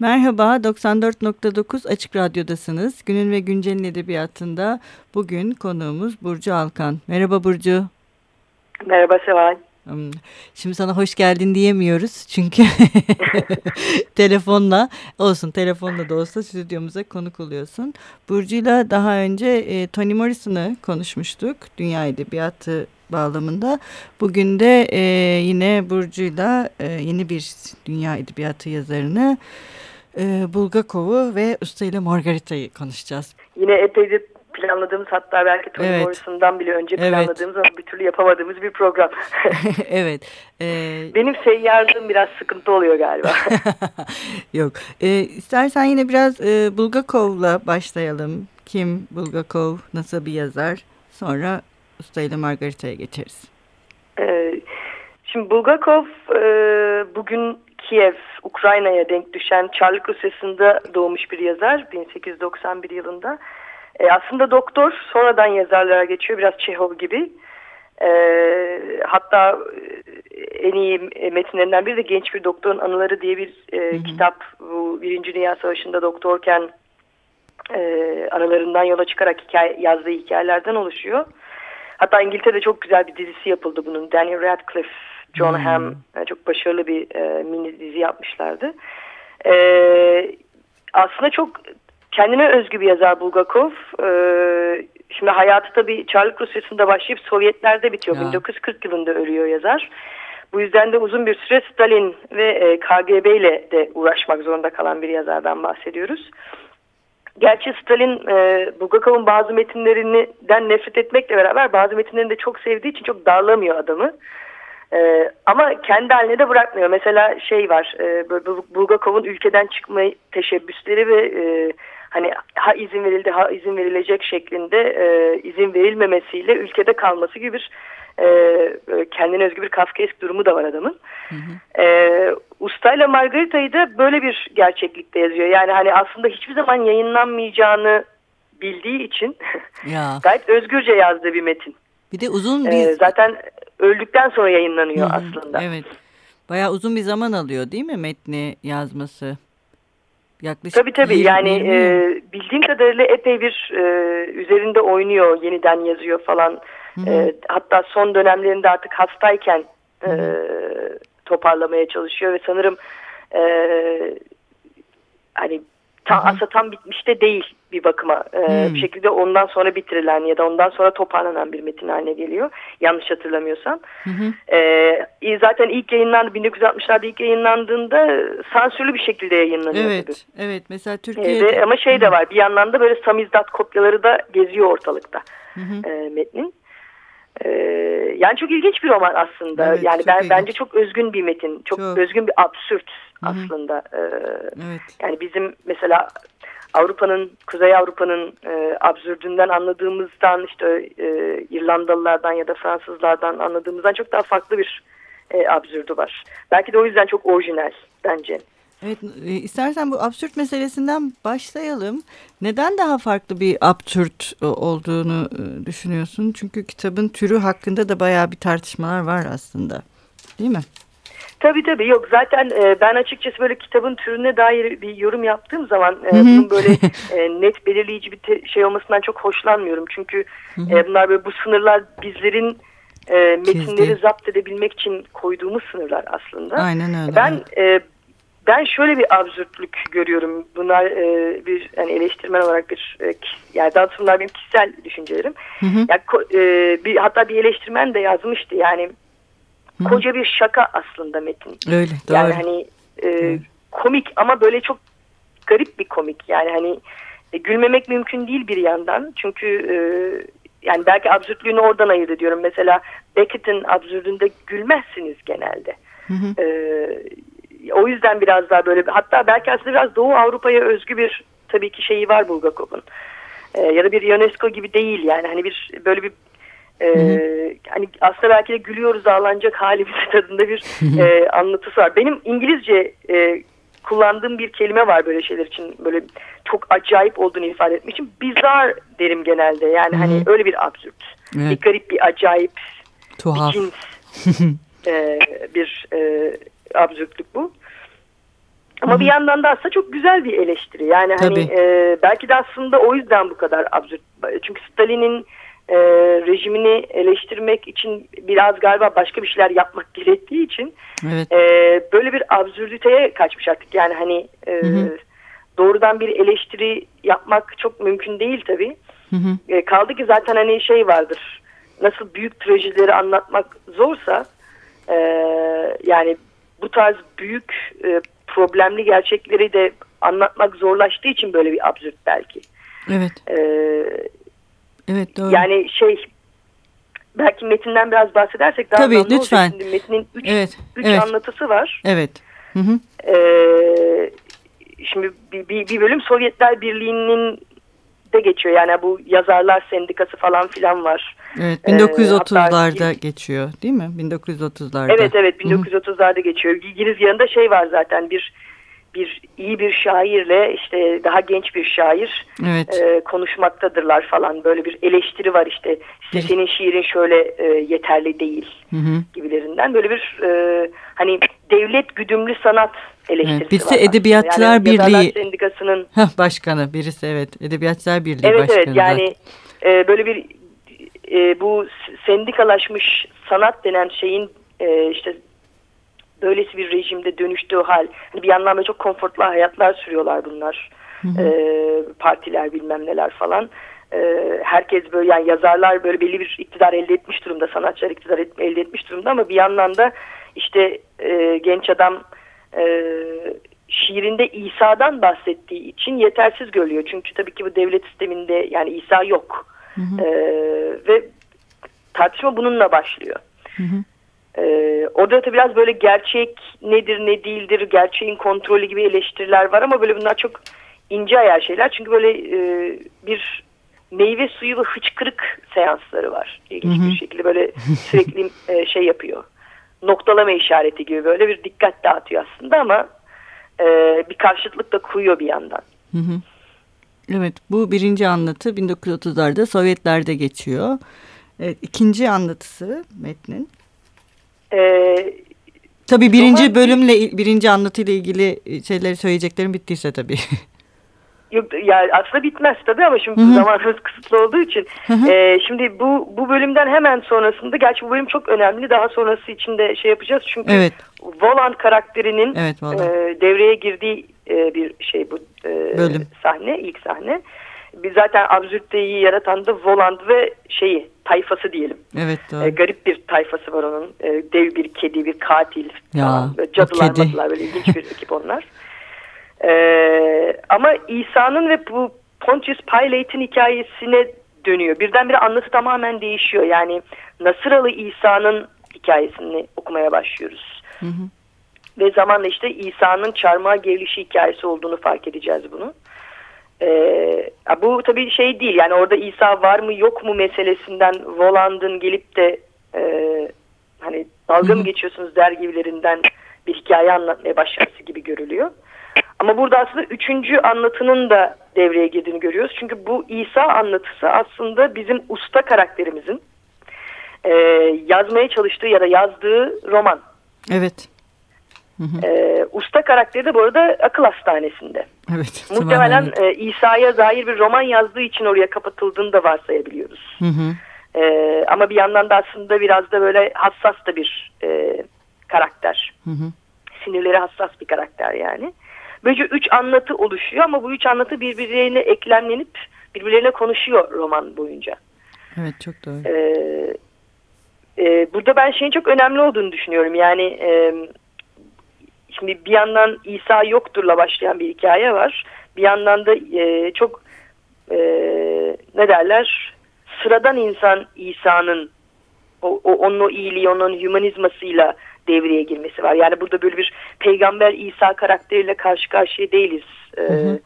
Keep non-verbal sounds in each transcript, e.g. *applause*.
Merhaba, 94.9 Açık Radyo'dasınız. Günün ve Güncel'in edebiyatında bugün konuğumuz Burcu Alkan. Merhaba Burcu. Merhaba Seval. Hmm, şimdi sana hoş geldin diyemiyoruz çünkü *laughs* telefonla olsun telefonla da olsa stüdyomuza konuk oluyorsun. Burcu'yla daha önce e, Toni Morrison'ı konuşmuştuk Dünya Edebiyatı bağlamında. Bugün de e, yine Burcu'yla e, yeni bir Dünya Edebiyatı yazarını e, Bulgakov'u ve Usta ile Margarita'yı konuşacağız. Yine epeydir planladığımız hatta belki Toni evet. Morrison'dan bile önce planladığımız evet. ama bir türlü yapamadığımız bir program. *laughs* evet. E... Benim seyyarlığım biraz sıkıntı oluyor galiba. *laughs* Yok. E, istersen yine biraz e, Bulgakov'la başlayalım. Kim Bulgakov, nasıl bir yazar? Sonra Usta ile Margarita'ya geçeriz. E, şimdi Bulgakov e, bugün Kiev, Ukrayna'ya denk düşen Çarlık Rusyası'nda doğmuş bir yazar 1891 yılında. E, aslında doktor sonradan yazarlara geçiyor biraz Çehov gibi. E, hatta e, en iyi metinlerinden biri de Genç Bir Doktorun Anıları diye bir e, hı hı. kitap. Bu Birinci Dünya Savaşı'nda doktorken e, aralarından yola çıkarak hikaye, yazdığı hikayelerden oluşuyor. Hatta İngiltere'de çok güzel bir dizisi yapıldı bunun. Daniel Radcliffe, John hmm. Hamm e, çok başarılı bir e, mini dizi yapmışlardı. E, aslında çok kendine özgü bir yazar Bulgakov. E, şimdi hayatı tabii Çarlık Rusyası'nda başlayıp Sovyetlerde bitiyor. Ya. 1940 yılında ölüyor yazar. Bu yüzden de uzun bir süre Stalin ve e, KGB ile de uğraşmak zorunda kalan bir yazardan bahsediyoruz. Gerçi Stalin e, Bulgakov'un bazı metinlerinden nefret etmekle beraber bazı metinlerini de çok sevdiği için çok darlamıyor adamı. E, ama kendi haline de bırakmıyor. Mesela şey var e, Bulgakov'un ülkeden çıkma teşebbüsleri ve e, hani ha izin verildi ha izin verilecek şeklinde e, izin verilmemesiyle ülkede kalması gibi bir e, kendine özgü bir Kafkaesk durumu da var adamın. Hı hı. E, Ustayla Margarita'yı da böyle bir gerçeklikte yazıyor. Yani hani aslında hiçbir zaman yayınlanmayacağını bildiği için *laughs* ya. gayet özgürce yazdığı bir metin. Bir de uzun bir... E, zaten öldükten sonra yayınlanıyor hı hı. aslında. Evet. Bayağı uzun bir zaman alıyor değil mi metni yazması? Yaklaşık tabii tabii. 20, yani 20 e, bildiğim kadarıyla epey bir e, üzerinde oynuyor, yeniden yazıyor falan. E, hatta son dönemlerinde artık hastayken e, toparlamaya çalışıyor ve sanırım e, hani tam, aslında tam bitmiş de değil bir bakıma. E, hmm. Bir şekilde ondan sonra bitirilen ya da ondan sonra toparlanan bir metin haline geliyor. Yanlış hatırlamıyorsam. Hı hı. E, zaten ilk yayınlandı 1960'larda ilk yayınlandığında sansürlü bir şekilde yayınlanıyor. Evet, evet. Mesela Türkiye'de. E, ama şey de var bir yandan da böyle samizdat kopyaları da geziyor ortalıkta hı hı. E, metnin. Ee, yani çok ilginç bir roman aslında. Evet, yani ben ilginç. bence çok özgün bir metin, çok, çok. özgün bir absürt Hı -hı. aslında. Ee, evet. Yani bizim mesela Avrupa'nın, Kuzey Avrupa'nın e, absürdünden anladığımızdan işte e, İrlandalılardan ya da Fransızlardan anladığımızdan çok daha farklı bir e, absürdü var. Belki de o yüzden çok orijinal bence. Evet, e, istersen bu absürt meselesinden başlayalım. Neden daha farklı bir absürt e, olduğunu e, düşünüyorsun? Çünkü kitabın türü hakkında da bayağı bir tartışmalar var aslında. Değil mi? Tabii tabii yok zaten e, ben açıkçası böyle kitabın türüne dair bir yorum yaptığım zaman e, bunun böyle *laughs* e, net belirleyici bir te, şey olmasından çok hoşlanmıyorum. Çünkü e, bunlar böyle bu sınırlar bizlerin e, metinleri Çizdi. zapt edebilmek için koyduğumuz sınırlar aslında. Aynen öyle. Ben e, ben şöyle bir absürtlük görüyorum. Bunlar e, bir yani eleştirmen olarak bir e, yani daha bunlar benim kişisel düşüncelerim. Hı hı. Yani, e, bir, hatta bir eleştirmen de yazmıştı yani koca bir şaka aslında metin. Öyle doğru. Yani hani e, komik ama böyle çok garip bir komik. Yani hani e, gülmemek mümkün değil bir yandan. Çünkü e, yani belki absürtlüğünü oradan ayırt ediyorum. Mesela Beckett'in absürdünde gülmezsiniz genelde. Hı hı. E, o yüzden biraz daha böyle hatta belki aslında biraz Doğu Avrupa'ya özgü bir tabii ki şeyi var Bulgakov'un. E, ya da bir UNESCO gibi değil yani hani bir böyle bir e, hani aslında belki de gülüyoruz ağlanacak halimiz *laughs* tadında bir e, anlatısı var. Benim İngilizce e, kullandığım bir kelime var böyle şeyler için böyle çok acayip olduğunu ifade etmek için bizar derim genelde yani hani öyle bir absürt evet. bir garip bir acayip Tuhaf. bir cins *laughs* e, bir e, absürtlük bu. Ama Hı -hı. bir yandan da aslında çok güzel bir eleştiri. Yani hani e, belki de aslında o yüzden bu kadar absürt. Çünkü Stalin'in e, rejimini eleştirmek için biraz galiba başka bir şeyler yapmak gerektiği için evet. e, böyle bir absürditeye kaçmış artık. Yani hani e, hı hı. doğrudan bir eleştiri yapmak çok mümkün değil tabii. Hı hı. E, kaldı ki zaten hani şey vardır. Nasıl büyük trajedileri anlatmak zorsa e, yani bu tarz büyük e, problemli gerçekleri de anlatmak zorlaştığı için böyle bir absürt belki. Evet. E, Evet doğru. Yani şey belki metinden biraz bahsedersek daha Tabii lütfen. Şimdi metnin üç, evet, üç evet. anlatısı var. Evet. Hı hı. Ee, şimdi bir, bir, bir bölüm Sovyetler Birliği'nin de geçiyor. Yani bu yazarlar sendikası falan filan var. Evet 1930'larda ee, geçiyor değil mi? 1930'larda. Evet evet 1930'larda geçiyor. Giriz yanında şey var zaten bir bir iyi bir şairle işte daha genç bir şair evet. e, konuşmaktadırlar falan böyle bir eleştiri var işte, işte senin şiirin şöyle e, yeterli değil hı hı. gibilerinden böyle bir e, hani devlet güdümlü sanat eleştirisi evet, birisi var. Edebiyatçılar yani Birliği Sendikası'nın Heh, başkanı birisi evet Edebiyatçılar Birliği evet, başkanı. Evet yani e, böyle bir e, bu sendikalaşmış sanat denen şeyin e, işte böylesi bir rejimde dönüştüğü hal. Hani bir yandan böyle çok konfortlu hayatlar sürüyorlar bunlar. Hı hı. E, partiler bilmem neler falan. E, herkes böyle yani yazarlar böyle belli bir iktidar elde etmiş durumda. Sanatçılar iktidar et, elde etmiş durumda ama bir yandan da işte e, genç adam e, şiirinde İsa'dan bahsettiği için yetersiz görülüyor. Çünkü tabii ki bu devlet sisteminde yani İsa yok. Hı hı. E, ve tartışma bununla başlıyor. Hı hı. Ee, orada da biraz böyle gerçek nedir ne değildir, gerçeğin kontrolü gibi eleştiriler var ama böyle bunlar çok ince ayar şeyler. Çünkü böyle e, bir meyve suyu ve hıçkırık seansları var. İlginç bir şekilde böyle sürekli *laughs* e, şey yapıyor. Noktalama işareti gibi böyle bir dikkat dağıtıyor aslında ama e, bir karşıtlık da koyuyor bir yandan. Evet bu birinci anlatı 1930'larda Sovyetlerde geçiyor. Evet, ikinci anlatısı metnin. Ee, tabii birinci roman, bölümle birinci anlatıyla ilgili şeyleri söyleyeceklerim bittiyse tabii. *laughs* Yok yani aslında bitmez tabii ama şimdi Hı -hı. zamanımız kısıtlı olduğu için. E, şimdi bu bu bölümden hemen sonrasında gerçi bu bölüm çok önemli daha sonrası için de şey yapacağız. Çünkü evet. Volant karakterinin evet, e, devreye girdiği e, bir şey bu e, Bölüm. sahne ilk sahne. Biz zaten absürteyi yaratan da Voland ve şeyi tayfası diyelim. Evet doğru. E, garip bir tayfası var onun. E, dev bir kedi, bir katil ya, falan. Böyle cadılar, madılar böyle ilginç bir ekip onlar. E, ama İsa'nın ve bu Pontius Pilate'in hikayesine dönüyor. Birdenbire anlatı tamamen değişiyor. Yani Nasıralı İsa'nın hikayesini okumaya başlıyoruz. Hı hı. Ve zamanla işte İsa'nın çarmıha gerilişi hikayesi olduğunu fark edeceğiz bunu. Ee, bu tabii şey değil yani orada İsa var mı yok mu meselesinden Voland'ın gelip de e, hani dalga mı geçiyorsunuz der gibilerinden bir hikaye anlatmaya başlaması gibi görülüyor. Ama burada aslında üçüncü anlatının da devreye girdiğini görüyoruz. Çünkü bu İsa anlatısı aslında bizim usta karakterimizin e, yazmaya çalıştığı ya da yazdığı roman. Evet. Hı E, usta karakteri de bu arada akıl hastanesinde. Evet. Muhtemelen e, İsa'ya dair bir roman yazdığı için oraya kapatıldığını da varsayabiliyoruz. Hı hı. E, ama bir yandan da aslında biraz da böyle hassas da bir e, karakter. Hı hı. Sinirleri hassas bir karakter yani. Böylece üç anlatı oluşuyor ama bu üç anlatı birbirlerine eklemlenip birbirlerine konuşuyor roman boyunca. Evet çok doğru. Ee, e, burada ben şeyin çok önemli olduğunu düşünüyorum. Yani e, Şimdi bir yandan İsa yokturla başlayan bir hikaye var. Bir yandan da e, çok e, ne derler sıradan insan İsa'nın o, o, onun o iyiliği, onun hümanizmasıyla devreye girmesi var. Yani burada böyle bir peygamber İsa karakteriyle karşı karşıya değiliz. Ee, hı hı.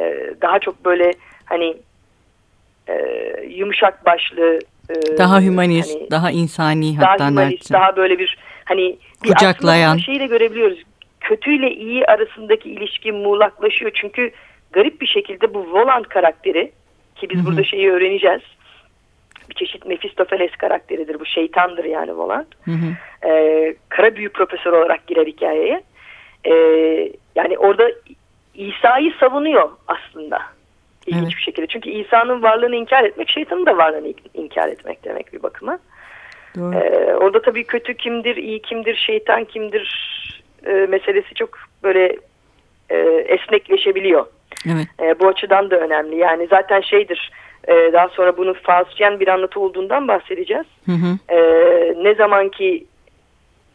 E, daha çok böyle hani e, yumuşak başlı e, daha hümanist, hani, daha insani daha hatta hümanist, daha böyle bir hani bir kucaklayan şeyi de görebiliyoruz kötüyle iyi arasındaki ilişki muğlaklaşıyor. Çünkü garip bir şekilde bu Voland karakteri ki biz Hı -hı. burada şeyi öğreneceğiz. Bir çeşit Mephistopheles karakteridir. Bu şeytandır yani Voland. Ee, kara büyü profesör olarak girer hikayeye. e, yani orada İsa'yı savunuyor aslında. İlginç evet. bir şekilde. Çünkü İsa'nın varlığını inkar etmek şeytanın da varlığını inkar etmek demek bir bakıma. Doğru. Ee, orada tabii kötü kimdir, iyi kimdir, şeytan kimdir e, meselesi çok böyle e, esnekleşebiliyor. Evet. E, bu açıdan da önemli. Yani zaten şeydir e, daha sonra bunu Faustian bir anlatı olduğundan bahsedeceğiz. Hı hı. E, ne zaman ki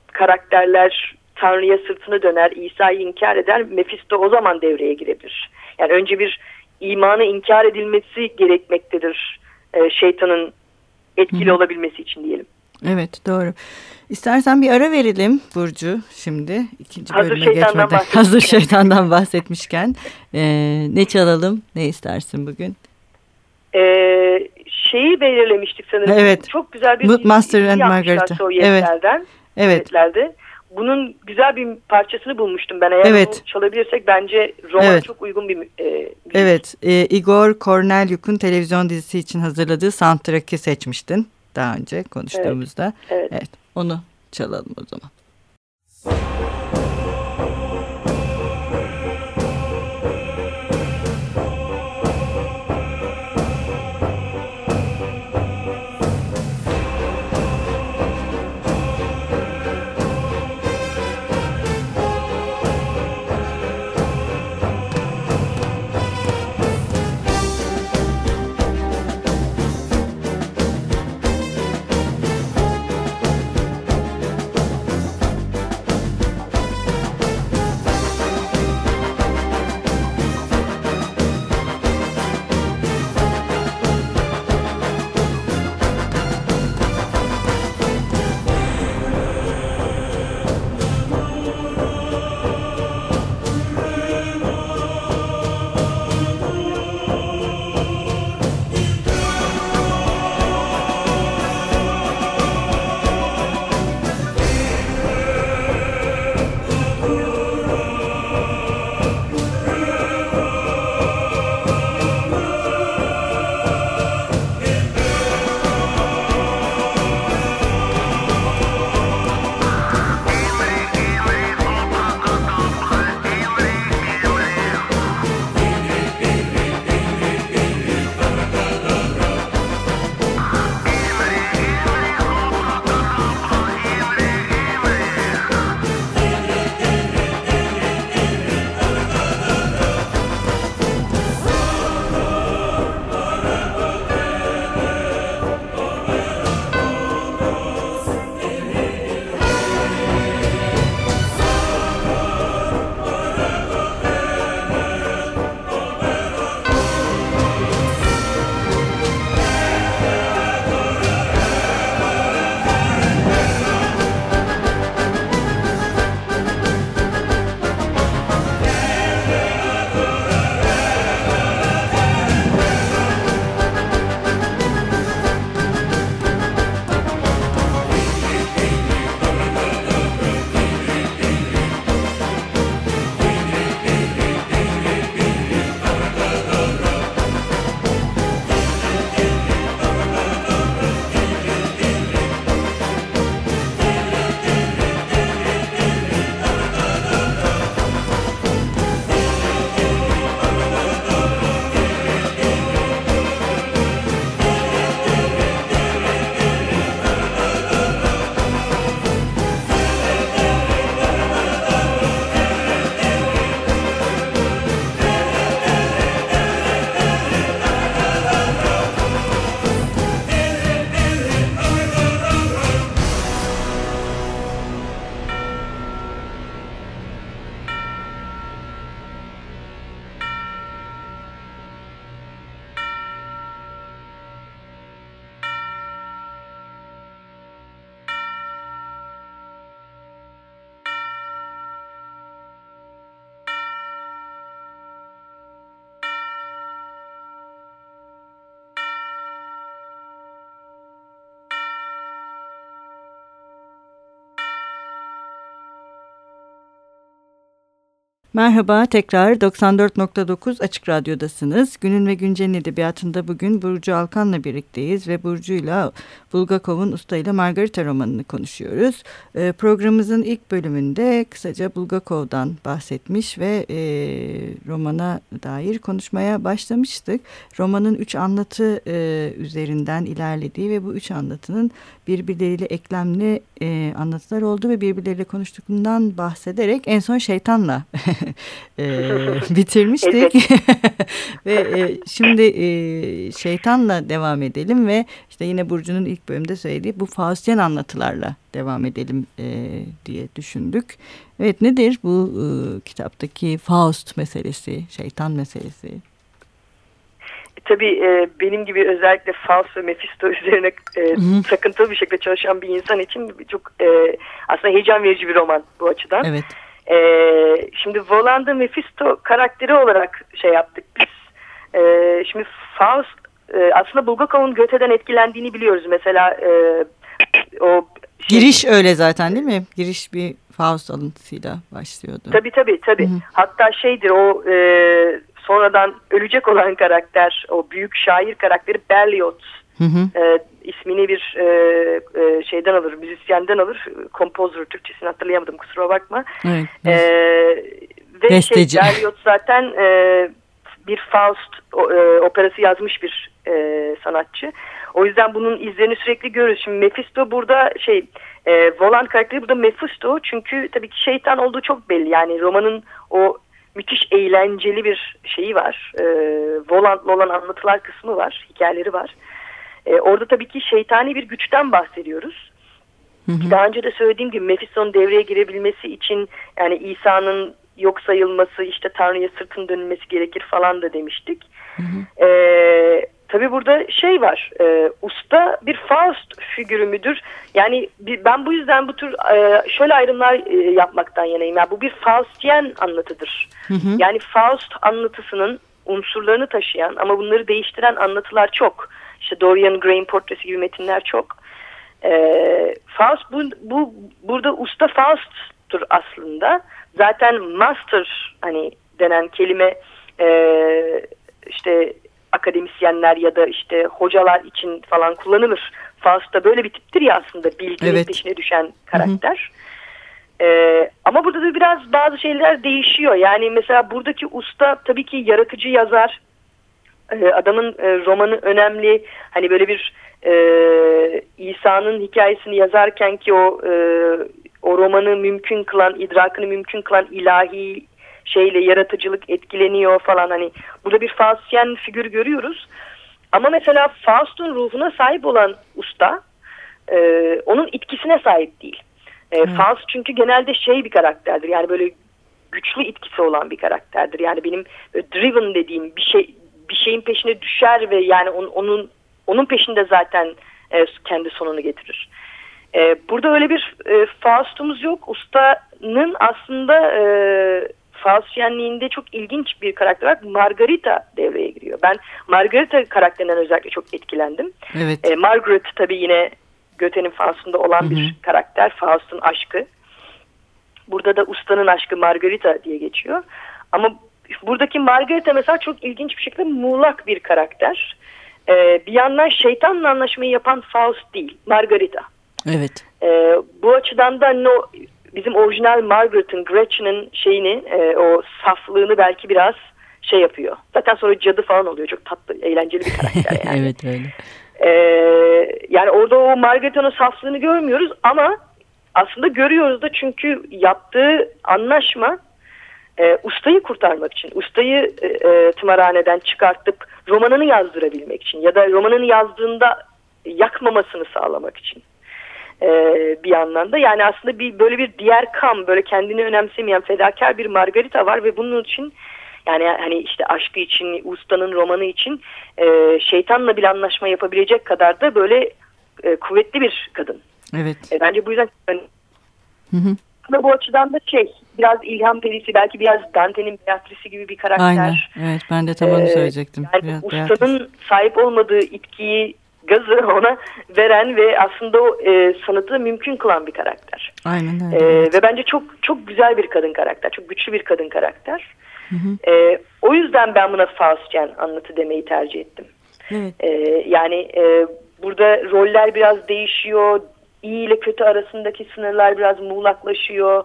karakterler Tanrı'ya sırtını döner, İsa'yı inkar eder, Mephisto o zaman devreye girebilir. Yani önce bir imanı inkar edilmesi gerekmektedir e, şeytanın etkili Hı. olabilmesi için diyelim. Evet doğru. İstersen bir ara verelim Burcu şimdi ikinci Hazır bölüme geçmeden. Hazır şeytandan bahsetmişken e, ne çalalım ne istersin bugün? Ee, şeyi belirlemiştik sanırım. Evet. Çok güzel bir Master and Margarita. Evet. Evet. Bunun güzel bir parçasını bulmuştum ben. Eğer evet. çalabilirsek bence roman evet. çok uygun bir e, Evet. E, Igor Kornelyuk'un televizyon dizisi için hazırladığı soundtrack'i seçmiştin daha önce konuştuğumuzda. Evet. evet. evet. Onu çalalım o zaman. Merhaba tekrar 94.9 Açık Radyo'dasınız. Günün ve Güncel'in edebiyatında bugün Burcu Alkan'la birlikteyiz ve Burcu'yla Bulgakov'un Usta ile Margarita romanını konuşuyoruz. E, programımızın ilk bölümünde kısaca Bulgakov'dan bahsetmiş ve e, romana dair konuşmaya başlamıştık. Romanın üç anlatı e, üzerinden ilerlediği ve bu üç anlatının birbirleriyle eklemli e, anlatılar oldu ve birbirleriyle konuştuğundan bahsederek en son şeytanla *laughs* *laughs* e, bitirmiştik. *laughs* ve e, şimdi e, şeytanla devam edelim ve işte yine Burcu'nun ilk bölümde söylediği bu Faustian anlatılarla devam edelim e, diye düşündük. Evet nedir bu e, kitaptaki Faust meselesi, şeytan meselesi? tabii e, benim gibi özellikle Faust ve Mephisto üzerine e, takıntılı bir şekilde çalışan bir insan için çok e, aslında heyecan verici bir roman bu açıdan. Evet. E, şimdi Volanda Mephisto karakteri olarak şey yaptık biz. E, şimdi Faust e, aslında Bulgakov'un Goethe'den etkilendiğini biliyoruz. Mesela e, o şey, Giriş öyle zaten değil mi? Giriş bir Faust alıntısıyla başlıyordu. Tabii tabii tabii. -hı. Hatta şeydir o e, sonradan ölecek olan karakter, o büyük şair karakteri Berlioz. Hı hı. E, ismini bir e, e, şeyden alır, müzisyenden alır. Kompozör, Türkçesini hatırlayamadım kusura bakma. Evet, e, ve Besteci. şey, Berlioz zaten e, bir Faust e, operası yazmış bir e, sanatçı. O yüzden bunun izlerini sürekli görürüz. Şimdi Mephisto burada şey e, Volant karakteri burada Mephisto çünkü tabii ki şeytan olduğu çok belli. Yani romanın o müthiş eğlenceli bir şeyi var. E, Volant'la olan anlatılar kısmı var, hikayeleri var. E, orada tabii ki şeytani bir güçten bahsediyoruz. Hı hı. Daha önce de söylediğim gibi Mephisto'nun devreye girebilmesi için yani İsa'nın yok sayılması işte Tanrı'ya sırtın dönülmesi gerekir falan da demiştik. Hı hı. E, tabii burada şey var e, usta bir Faust figürü müdür? Yani bir, ben bu yüzden bu tür e, şöyle ayrımlar e, yapmaktan yanayım. Yani bu bir Faustiyen anlatıdır. Hı hı. Yani Faust anlatısının unsurlarını taşıyan ama bunları değiştiren anlatılar çok. İşte Dorian Gray'in portresi gibi metinler çok. E, Faust bu, bu burada usta Faust'tur aslında. Zaten master hani denen kelime e, işte akademisyenler ya da işte hocalar için falan kullanılır. Faust da böyle bir tiptir ya aslında bilginin evet. peşine düşen karakter. Hı hı. Ee, ama burada da biraz bazı şeyler değişiyor. Yani mesela buradaki usta tabii ki yaratıcı yazar. Ee, adamın e, romanı önemli. Hani böyle bir e, İsa'nın hikayesini yazarken ki o e, o romanı mümkün kılan, idrakını mümkün kılan ilahi şeyle yaratıcılık etkileniyor falan hani burada bir Faustian figür görüyoruz. Ama mesela Faust'un ruhuna sahip olan usta e, onun itkisine sahip değil. E, hmm. Faust çünkü genelde şey bir karakterdir yani böyle güçlü itkisi olan bir karakterdir. Yani benim driven dediğim bir şey bir şeyin peşine düşer ve yani on, onun onun peşinde zaten e, kendi sonunu getirir. E, burada öyle bir e, Faust'umuz yok. Ustanın aslında e, Faustiyenliğinde çok ilginç bir karakter olarak Margarita devreye giriyor. Ben Margarita karakterinden özellikle çok etkilendim. Evet. E, Margaret tabii yine Goethe'nin Faust'unda olan Hı -hı. bir karakter. Faust'un aşkı. Burada da ustanın aşkı Margarita diye geçiyor. Ama buradaki Margarita mesela çok ilginç bir şekilde muğlak bir karakter. Ee, bir yandan şeytanla anlaşmayı yapan Faust değil, Margarita. Evet. Ee, bu açıdan da no, bizim orijinal Margaret'ın, Gretchen'in şeyini, e, o saflığını belki biraz şey yapıyor. Zaten sonra cadı falan oluyor. Çok tatlı, eğlenceli bir karakter *laughs* yani. evet öyle. Ee, yani orada o Margaret'ın o saflığını görmüyoruz ama aslında görüyoruz da çünkü yaptığı anlaşma e, ustayı kurtarmak için, ustayı e, e, tımarhaneden çıkartıp romanını yazdırabilmek için ya da romanını yazdığında yakmamasını sağlamak için e, bir yandan da. Yani aslında bir böyle bir diğer kam, böyle kendini önemsemeyen fedakar bir Margarita var ve bunun için yani hani işte aşkı için, ustanın romanı için e, şeytanla bir anlaşma yapabilecek kadar da böyle e, kuvvetli bir kadın. Evet. E, bence bu yüzden Hı hı. Ve bu açıdan da şey biraz ilham perisi belki biraz Dante'nin Beatrice'i gibi bir karakter. Aynen evet ben de tam onu ee, söyleyecektim. Yani biraz ustanın Beatrice. sahip olmadığı itkiyi gazı *laughs* ona veren ve aslında o e, sanatı mümkün kılan bir karakter. Aynen öyle. E, ve bence çok çok güzel bir kadın karakter, çok güçlü bir kadın karakter. Hı hı. E, o yüzden ben buna Faustyen anlatı demeyi tercih ettim. Evet. E, yani e, burada roller biraz değişiyor, iyi ile kötü arasındaki sınırlar biraz muğlaklaşıyor.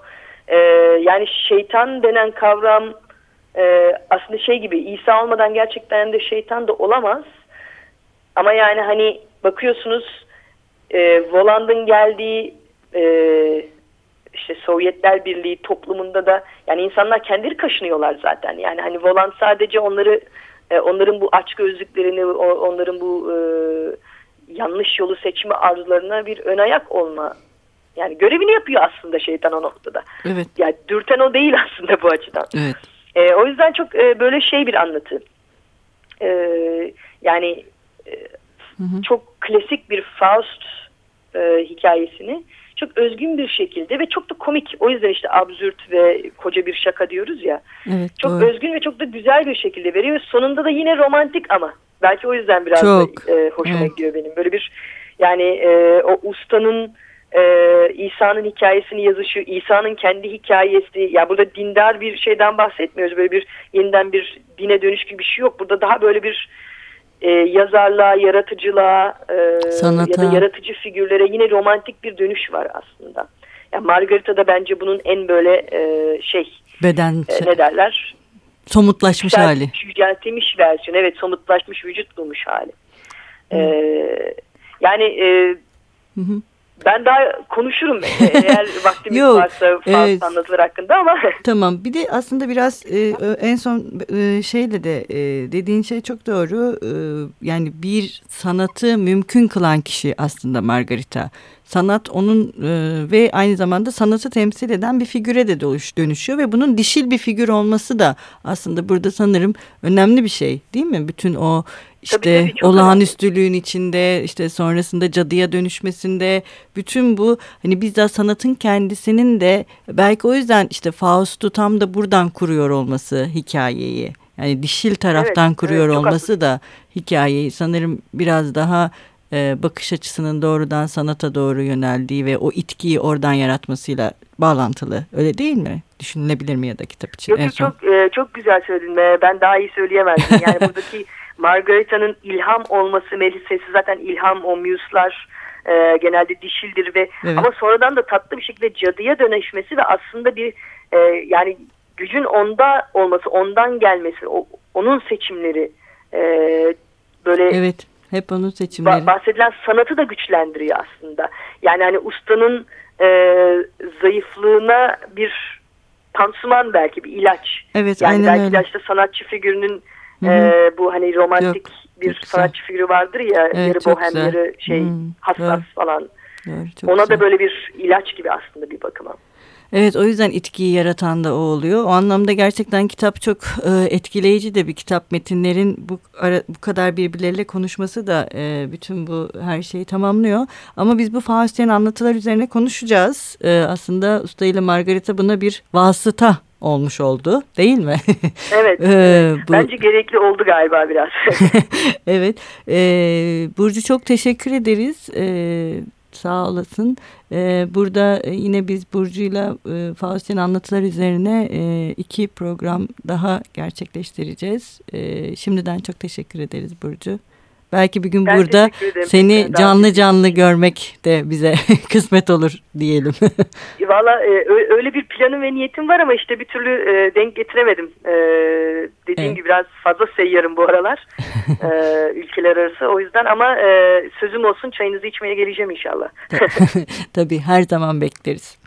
E, yani şeytan denen kavram e, aslında şey gibi İsa olmadan gerçekten de şeytan da olamaz. Ama yani hani bakıyorsunuz e, Voland'ın geldiği e, işte Sovyetler Birliği toplumunda da yani insanlar kendileri kaşınıyorlar zaten. Yani hani Voland sadece onları e, onların bu aç gözlüklerini onların bu e, yanlış yolu seçme arzularına bir ön ayak olma yani görevini yapıyor aslında şeytan o noktada. Evet. Yani dürten o değil aslında bu açıdan. Evet. E, o yüzden çok e, böyle şey bir anlatı. E, yani e, hı hı. çok klasik bir Faust e, hikayesini çok özgün bir şekilde ve çok da komik. O yüzden işte absürt ve koca bir şaka diyoruz ya. Evet, çok doğru. özgün ve çok da güzel bir şekilde veriyor. Sonunda da yine romantik ama belki o yüzden biraz çok. da, e, hoşuma evet. gidiyor benim. Böyle bir yani e, o ustanın e, İsa'nın hikayesini yazışı, İsa'nın kendi hikayesi. Ya burada dindar bir şeyden bahsetmiyoruz. Böyle bir yeniden bir dine dönüş gibi bir şey yok. Burada daha böyle bir e, yazarlığa, yaratıcılığa e, ya da yaratıcı figürlere yine romantik bir dönüş var aslında. Yani Margarita da bence bunun en böyle e, şey beden e, ne derler? Somutlaşmış Yücelt, hali. Yüceltilmiş versiyon. Evet somutlaşmış vücut bulmuş hali. E, yani e, hı hı. Ben daha konuşurum *laughs* eğer vaktimiz Yok, varsa fazla evet. anlatılır hakkında ama. *laughs* Tamam bir de aslında biraz e, en son e, şeyle de e, dediğin şey çok doğru. E, yani bir sanatı mümkün kılan kişi aslında Margarita. Sanat onun e, ve aynı zamanda sanatı temsil eden bir figüre de dönüşüyor ve bunun dişil bir figür olması da aslında burada sanırım önemli bir şey değil mi? Bütün o işte tabii, tabii, olağanüstülüğün önemli. içinde işte sonrasında cadıya dönüşmesinde bütün bu hani bizzat sanatın kendisinin de belki o yüzden işte Faust'u tam da buradan kuruyor olması hikayeyi. Yani dişil taraftan evet, kuruyor evet, olması da hikayeyi sanırım biraz daha e, bakış açısının doğrudan sanata doğru yöneldiği ve o itkiyi oradan yaratmasıyla bağlantılı. Öyle değil mi? Düşünülebilir mi ya da kitap için? Yok, en son. Çok, e, çok güzel söyledin. Ben daha iyi söyleyemezdim. Yani buradaki *laughs* Margareta'nın ilham olması meselesi zaten ilham o muse'lar e, genelde dişildir ve evet. ama sonradan da tatlı bir şekilde cadıya dönüşmesi ve aslında bir e, yani gücün onda olması, ondan gelmesi, o, onun seçimleri e, böyle Evet. Hep onun seçimleri. Bahsedilen sanatı da güçlendiriyor aslında. Yani hani ustanın e, zayıflığına bir pansuman belki bir ilaç. Evet yani aynen belki öyle. işte sanatçı figürünün e, bu hani romantik Yok, bir sanatçı figürü vardır ya evet, yarı bohem güzel. yarı şey Hı, hassas doğru. falan. Doğru, Ona güzel. da böyle bir ilaç gibi aslında bir bakıma. Evet o yüzden itkiyi yaratan da o oluyor. O anlamda gerçekten kitap çok e, etkileyici de bir kitap. Metinlerin bu, ara, bu kadar birbirleriyle konuşması da e, bütün bu her şeyi tamamlıyor. Ama biz bu Faustyen anlatılar üzerine konuşacağız. E, aslında Usta ile Margarita buna bir vasıta olmuş oldu değil mi? *laughs* Evet. ee, bu... Bence gerekli oldu galiba biraz. *laughs* evet. E, Burcu çok teşekkür ederiz. E, sağ olasın. Ee, burada yine biz Burcu'yla e, Faust'in anlatılar üzerine e, iki program daha gerçekleştireceğiz. E, şimdiden çok teşekkür ederiz Burcu. Belki bir gün ben burada seni canlı canlı görmek de bize *laughs* kısmet olur diyelim. Valla e, öyle bir planım ve niyetim var ama işte bir türlü e, denk getiremedim. E, dediğim evet. gibi biraz fazla seyyarım bu aralar *laughs* ülkeler arası. O yüzden ama sözüm olsun çayınızı içmeye geleceğim inşallah. *laughs* Tabii her zaman bekleriz.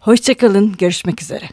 Hoşçakalın görüşmek üzere.